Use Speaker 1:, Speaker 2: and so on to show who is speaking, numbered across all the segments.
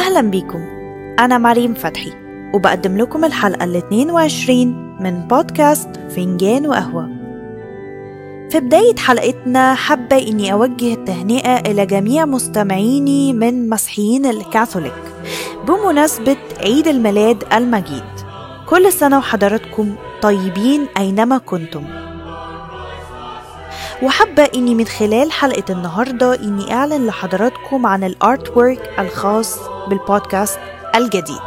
Speaker 1: أهلا بيكم. أنا مريم فتحي وبقدم لكم الحلقة ال 22 من بودكاست فنجان وقهوة. في بداية حلقتنا حابة إني أوجه التهنئة إلى جميع مستمعيني من مسيحيين الكاثوليك بمناسبة عيد الميلاد المجيد. كل سنة وحضراتكم طيبين أينما كنتم. وحابة إني من خلال حلقة النهاردة إني أعلن لحضراتكم عن ال artwork الخاص بالبودكاست الجديد.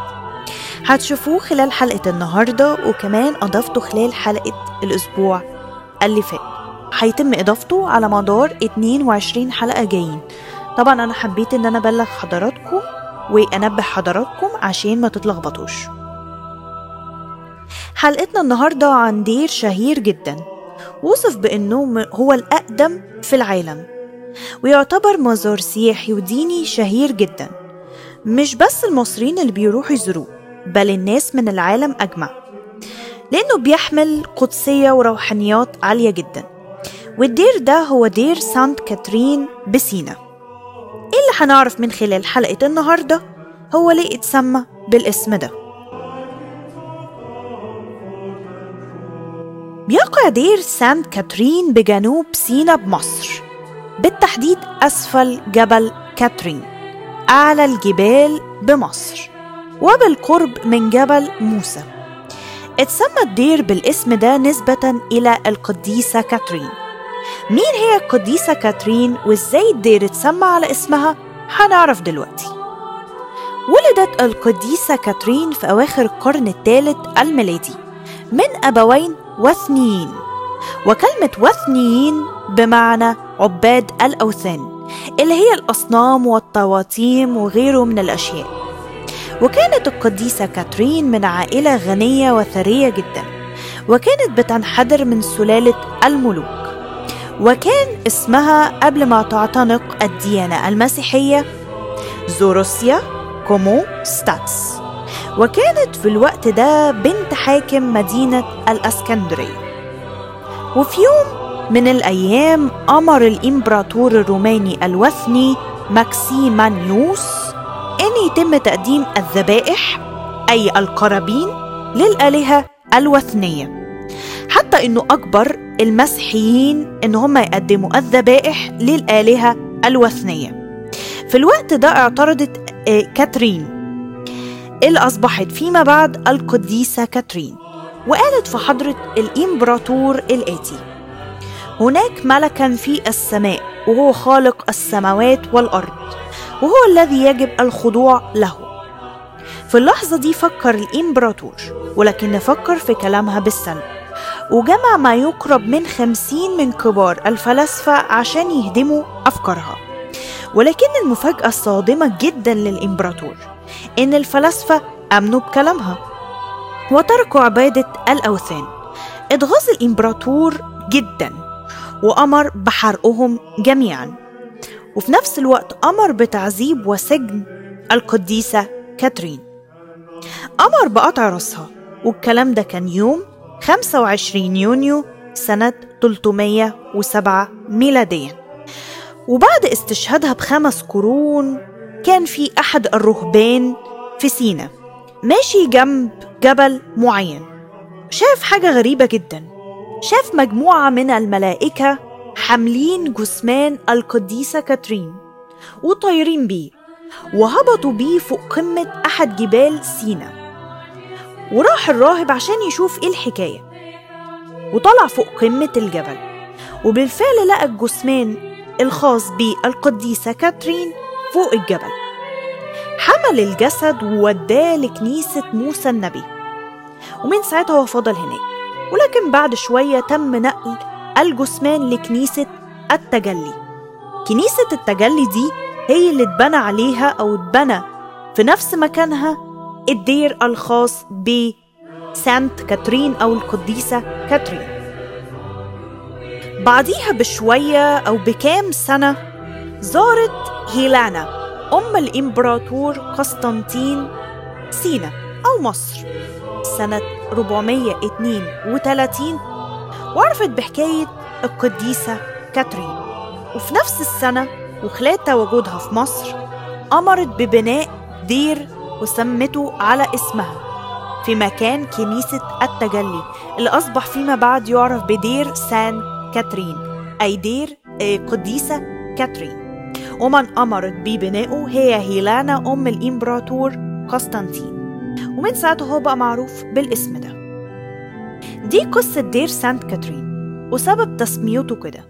Speaker 1: هتشوفوه خلال حلقة النهاردة وكمان أضفته خلال حلقة الأسبوع اللي فات. هيتم إضافته على مدار 22 حلقة جايين. طبعا أنا حبيت إن أنا أبلغ حضراتكم وأنبه حضراتكم عشان ما تتلخبطوش. حلقتنا النهاردة عن دير شهير جدا. وصف بأنه هو الأقدم في العالم. ويعتبر مزار سياحي وديني شهير جدا. مش بس المصريين اللي بيروحوا يزوروه بل الناس من العالم أجمع. لأنه بيحمل قدسية وروحانيات عالية جدا. والدير ده هو دير سانت كاترين بسينا. إيه اللي هنعرف من خلال حلقة النهاردة؟ هو ليه اتسمى بالاسم ده. بيقع دير سانت كاترين بجنوب سينا بمصر. بالتحديد أسفل جبل كاترين أعلى الجبال بمصر وبالقرب من جبل موسى. اتسمى الدير بالاسم ده نسبة إلى القديسة كاترين. مين هي القديسة كاترين وإزاي الدير اتسمى على اسمها؟ هنعرف دلوقتي. ولدت القديسة كاترين في أواخر القرن الثالث الميلادي من أبوين وثنيين. وكلمة وثنيين بمعنى عباد الأوثان اللي هي الأصنام والطواطيم وغيره من الأشياء. وكانت القديسة كاترين من عائلة غنية وثرية جدا وكانت بتنحدر من سلالة الملوك. وكان اسمها قبل ما تعتنق الديانة المسيحية زوروسيا كومو ستاتس وكانت في الوقت ده بنت حاكم مدينة الأسكندرية. وفي يوم من الأيام أمر الإمبراطور الروماني الوثني ماكسيمانيوس أن يتم تقديم الذبائح أي القرابين للآلهة الوثنية. حتى أنه أجبر المسيحيين أن هم يقدموا الذبائح للآلهة الوثنية. في الوقت ده اعترضت كاترين اللي أصبحت فيما بعد القديسة كاترين وقالت في حضرة الإمبراطور الآتي هناك ملكا في السماء وهو خالق السماوات والأرض وهو الذي يجب الخضوع له. في اللحظة دي فكر الإمبراطور ولكن فكر في كلامها بالسلب وجمع ما يقرب من خمسين من كبار الفلاسفة عشان يهدموا أفكارها. ولكن المفاجأة الصادمة جدا للإمبراطور. إن الفلاسفة أمنوا بكلامها. وتركوا عبادة الأوثان. اتغاظ الإمبراطور جدا وأمر بحرقهم جميعا. وفي نفس الوقت أمر بتعذيب وسجن القديسة كاترين. أمر بقطع رأسها. والكلام ده كان يوم 25 يونيو سنة 307 ميلاديا وبعد استشهادها بخمس قرون كان في أحد الرهبان في سينا ماشي جنب جبل معين. شاف حاجة غريبة جدا. شاف مجموعة من الملائكة حاملين جثمان القديسة كاترين وطايرين بيه وهبطوا بيه فوق قمة أحد جبال سينا. وراح الراهب عشان يشوف إيه الحكاية. وطلع فوق قمة الجبل وبالفعل لقى الجثمان الخاص بالقديسة كاترين فوق الجبل. حمل الجسد ووداه لكنيسة موسى النبي. ومن ساعتها هو فضل هناك. ولكن بعد شوية تم نقل الجثمان لكنيسة التجلي. كنيسة التجلي دي هي اللي اتبنى عليها أو اتبنى في نفس مكانها الدير الخاص بسانت كاترين أو القديسة كاترين. بعديها بشوية أو بكام سنة زارت هيلانا أم الإمبراطور قسطنطين سينا أو مصر. سنة 432 وعرفت بحكاية القديسة كاترين. وفي نفس السنة وخلال تواجدها في مصر أمرت ببناء دير وسمته على اسمها في مكان كنيسة التجلي اللي أصبح فيما بعد يعرف بدير سان كاترين أي دير آه، قديسة كاترين. ومن أمرت ببنائه هي هيلانا أم الإمبراطور قسطنطين. ومن ساعته هو بقى معروف بالاسم ده. دي قصة دير سانت كاترين وسبب تسميته كده.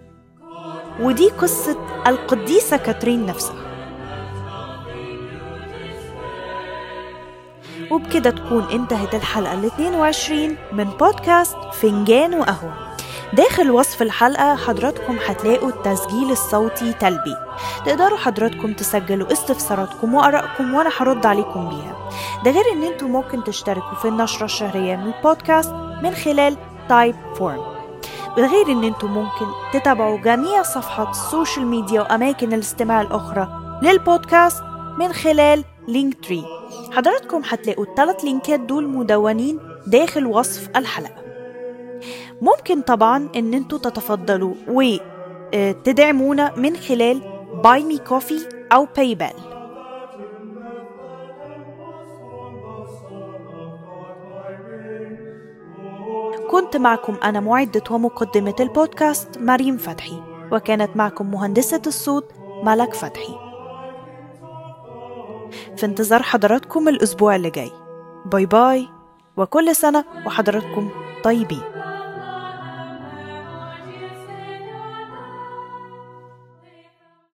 Speaker 1: ودي قصة القديسة كاترين نفسها. وبكده تكون انتهت الحلقة ال 22 من بودكاست فنجان وقهوة. داخل وصف الحلقة حضراتكم هتلاقوا التسجيل الصوتي تلبي. تقدروا حضراتكم تسجلوا استفساراتكم وآرائكم وأنا هرد عليكم بيها. ده غير إن أنتوا ممكن تشتركوا في النشرة الشهرية من البودكاست من خلال Typeform غير إن أنتوا ممكن تتابعوا جميع صفحات ال social media وأماكن الاستماع الأخرى للبودكاست من خلال Linktree حضراتكم هتلاقوا الثلاث لينكات دول مدونين داخل وصف الحلقة. ممكن طبعا إن أنتوا تتفضلوا وتدعمونا من خلال Buy Me Coffee أو PayPal كنت معكم أنا معدة ومقدمة البودكاست مريم فتحي وكانت معكم مهندسة الصوت ملك فتحي. في انتظار حضراتكم الأسبوع اللي جاي. bye bye وكل سنة وحضراتكم طيبين.